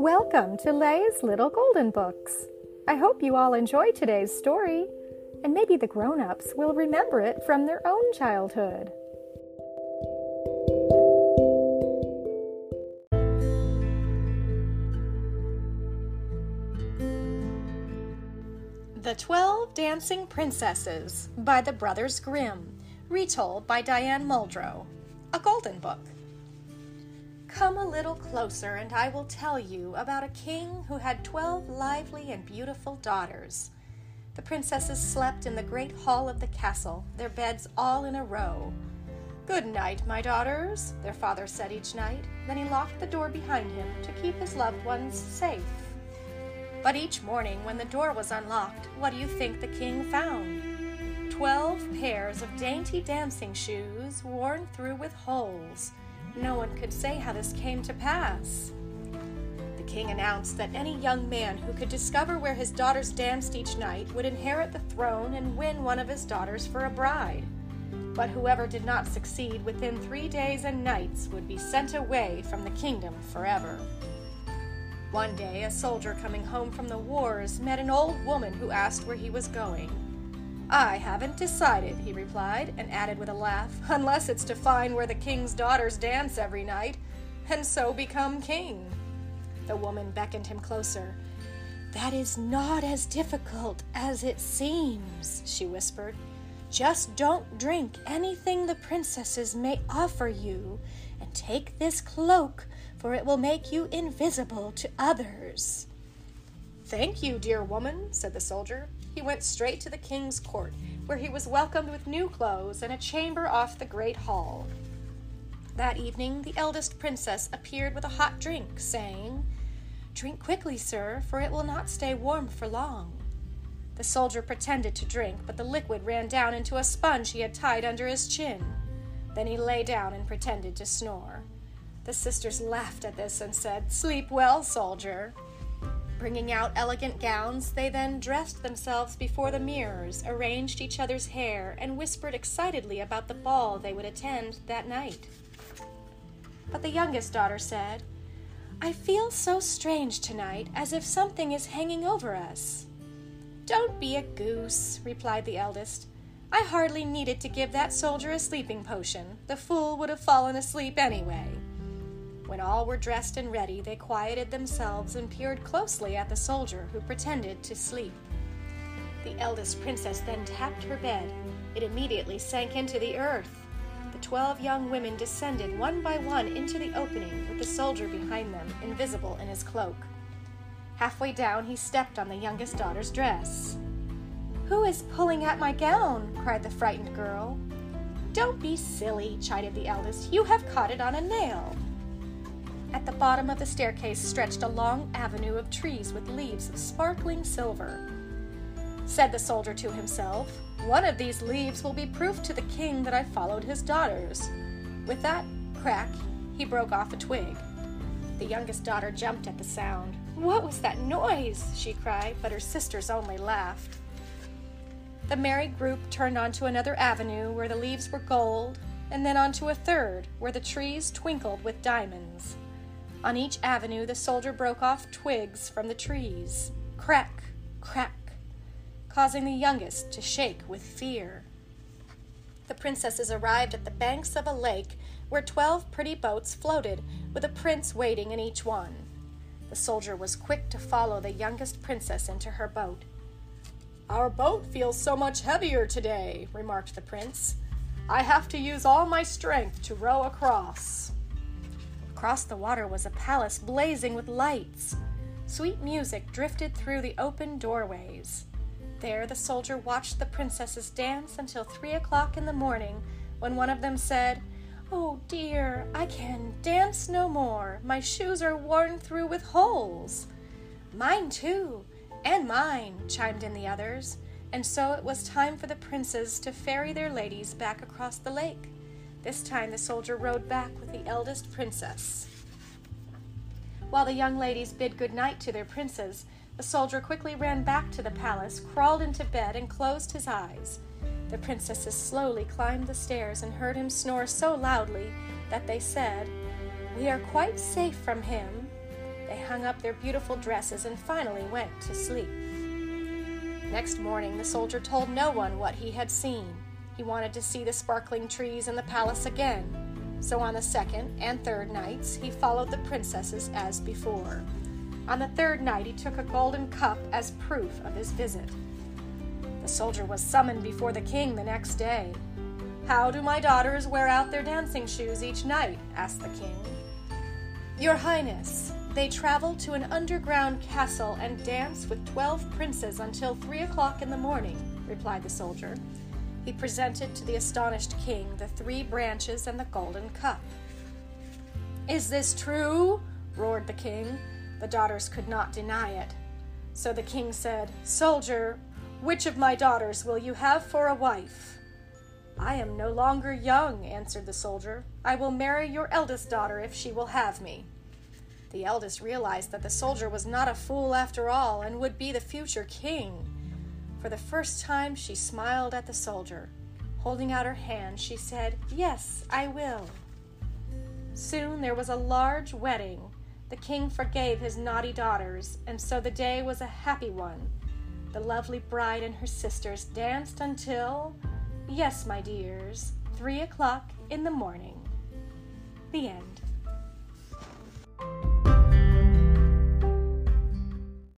Welcome to Lay's Little Golden Books. I hope you all enjoy today's story, and maybe the grown ups will remember it from their own childhood. The Twelve Dancing Princesses by the Brothers Grimm, retold by Diane Muldrow. A Golden Book. Come a little closer, and I will tell you about a king who had twelve lively and beautiful daughters. The princesses slept in the great hall of the castle, their beds all in a row. Good night, my daughters, their father said each night. Then he locked the door behind him to keep his loved ones safe. But each morning, when the door was unlocked, what do you think the king found? Twelve pairs of dainty dancing shoes worn through with holes no one could say how this came to pass. The king announced that any young man who could discover where his daughters danced each night would inherit the throne and win one of his daughters for a bride. But whoever did not succeed within three days and nights would be sent away from the kingdom forever. One day, a soldier coming home from the wars met an old woman who asked where he was going. I haven't decided, he replied, and added with a laugh, unless it's to find where the king's daughters dance every night, and so become king. The woman beckoned him closer. That is not as difficult as it seems, she whispered. Just don't drink anything the princesses may offer you, and take this cloak, for it will make you invisible to others. Thank you, dear woman, said the soldier he went straight to the king's court, where he was welcomed with new clothes and a chamber off the great hall. That evening, the eldest princess appeared with a hot drink, saying, Drink quickly, sir, for it will not stay warm for long. The soldier pretended to drink, but the liquid ran down into a sponge he had tied under his chin. Then he lay down and pretended to snore. The sisters laughed at this and said, Sleep well, soldier. Bringing out elegant gowns, they then dressed themselves before the mirrors, arranged each other's hair, and whispered excitedly about the ball they would attend that night. But the youngest daughter said, I feel so strange tonight, as if something is hanging over us. Don't be a goose, replied the eldest. I hardly needed to give that soldier a sleeping potion. The fool would have fallen asleep anyway. When all were dressed and ready, they quieted themselves and peered closely at the soldier, who pretended to sleep. The eldest princess then tapped her bed. It immediately sank into the earth. The twelve young women descended one by one into the opening, with the soldier behind them, invisible in his cloak. Halfway down, he stepped on the youngest daughter's dress. Who is pulling at my gown? cried the frightened girl. Don't be silly, chided the eldest. You have caught it on a nail. At the bottom of the staircase stretched a long avenue of trees with leaves of sparkling silver. Said the soldier to himself, One of these leaves will be proof to the king that I followed his daughters. With that crack, he broke off a twig. The youngest daughter jumped at the sound. What was that noise? she cried, but her sisters only laughed. The merry group turned onto another avenue where the leaves were gold, and then onto a third where the trees twinkled with diamonds. On each avenue, the soldier broke off twigs from the trees. Crack, crack, causing the youngest to shake with fear. The princesses arrived at the banks of a lake where twelve pretty boats floated, with a prince waiting in each one. The soldier was quick to follow the youngest princess into her boat. Our boat feels so much heavier today, remarked the prince. I have to use all my strength to row across. Across the water was a palace blazing with lights. Sweet music drifted through the open doorways. There the soldier watched the princesses dance until three o'clock in the morning, when one of them said, Oh dear, I can dance no more. My shoes are worn through with holes. Mine too, and mine, chimed in the others, and so it was time for the princes to ferry their ladies back across the lake. This time the soldier rode back with the eldest princess. While the young ladies bid good night to their princes, the soldier quickly ran back to the palace, crawled into bed, and closed his eyes. The princesses slowly climbed the stairs and heard him snore so loudly that they said, We are quite safe from him. They hung up their beautiful dresses and finally went to sleep. Next morning, the soldier told no one what he had seen. He wanted to see the sparkling trees and the palace again. So on the second and third nights, he followed the princesses as before. On the third night, he took a golden cup as proof of his visit. The soldier was summoned before the king the next day. How do my daughters wear out their dancing shoes each night? asked the king. Your Highness, they travel to an underground castle and dance with twelve princes until three o'clock in the morning, replied the soldier. He presented to the astonished king the three branches and the golden cup. Is this true? roared the king. The daughters could not deny it. So the king said, Soldier, which of my daughters will you have for a wife? I am no longer young, answered the soldier. I will marry your eldest daughter if she will have me. The eldest realized that the soldier was not a fool after all and would be the future king. For the first time, she smiled at the soldier. Holding out her hand, she said, Yes, I will. Soon there was a large wedding the king forgave his naughty daughters, and so the day was a happy one. The lovely bride and her sisters danced until, yes, my dears, three o'clock in the morning. The end.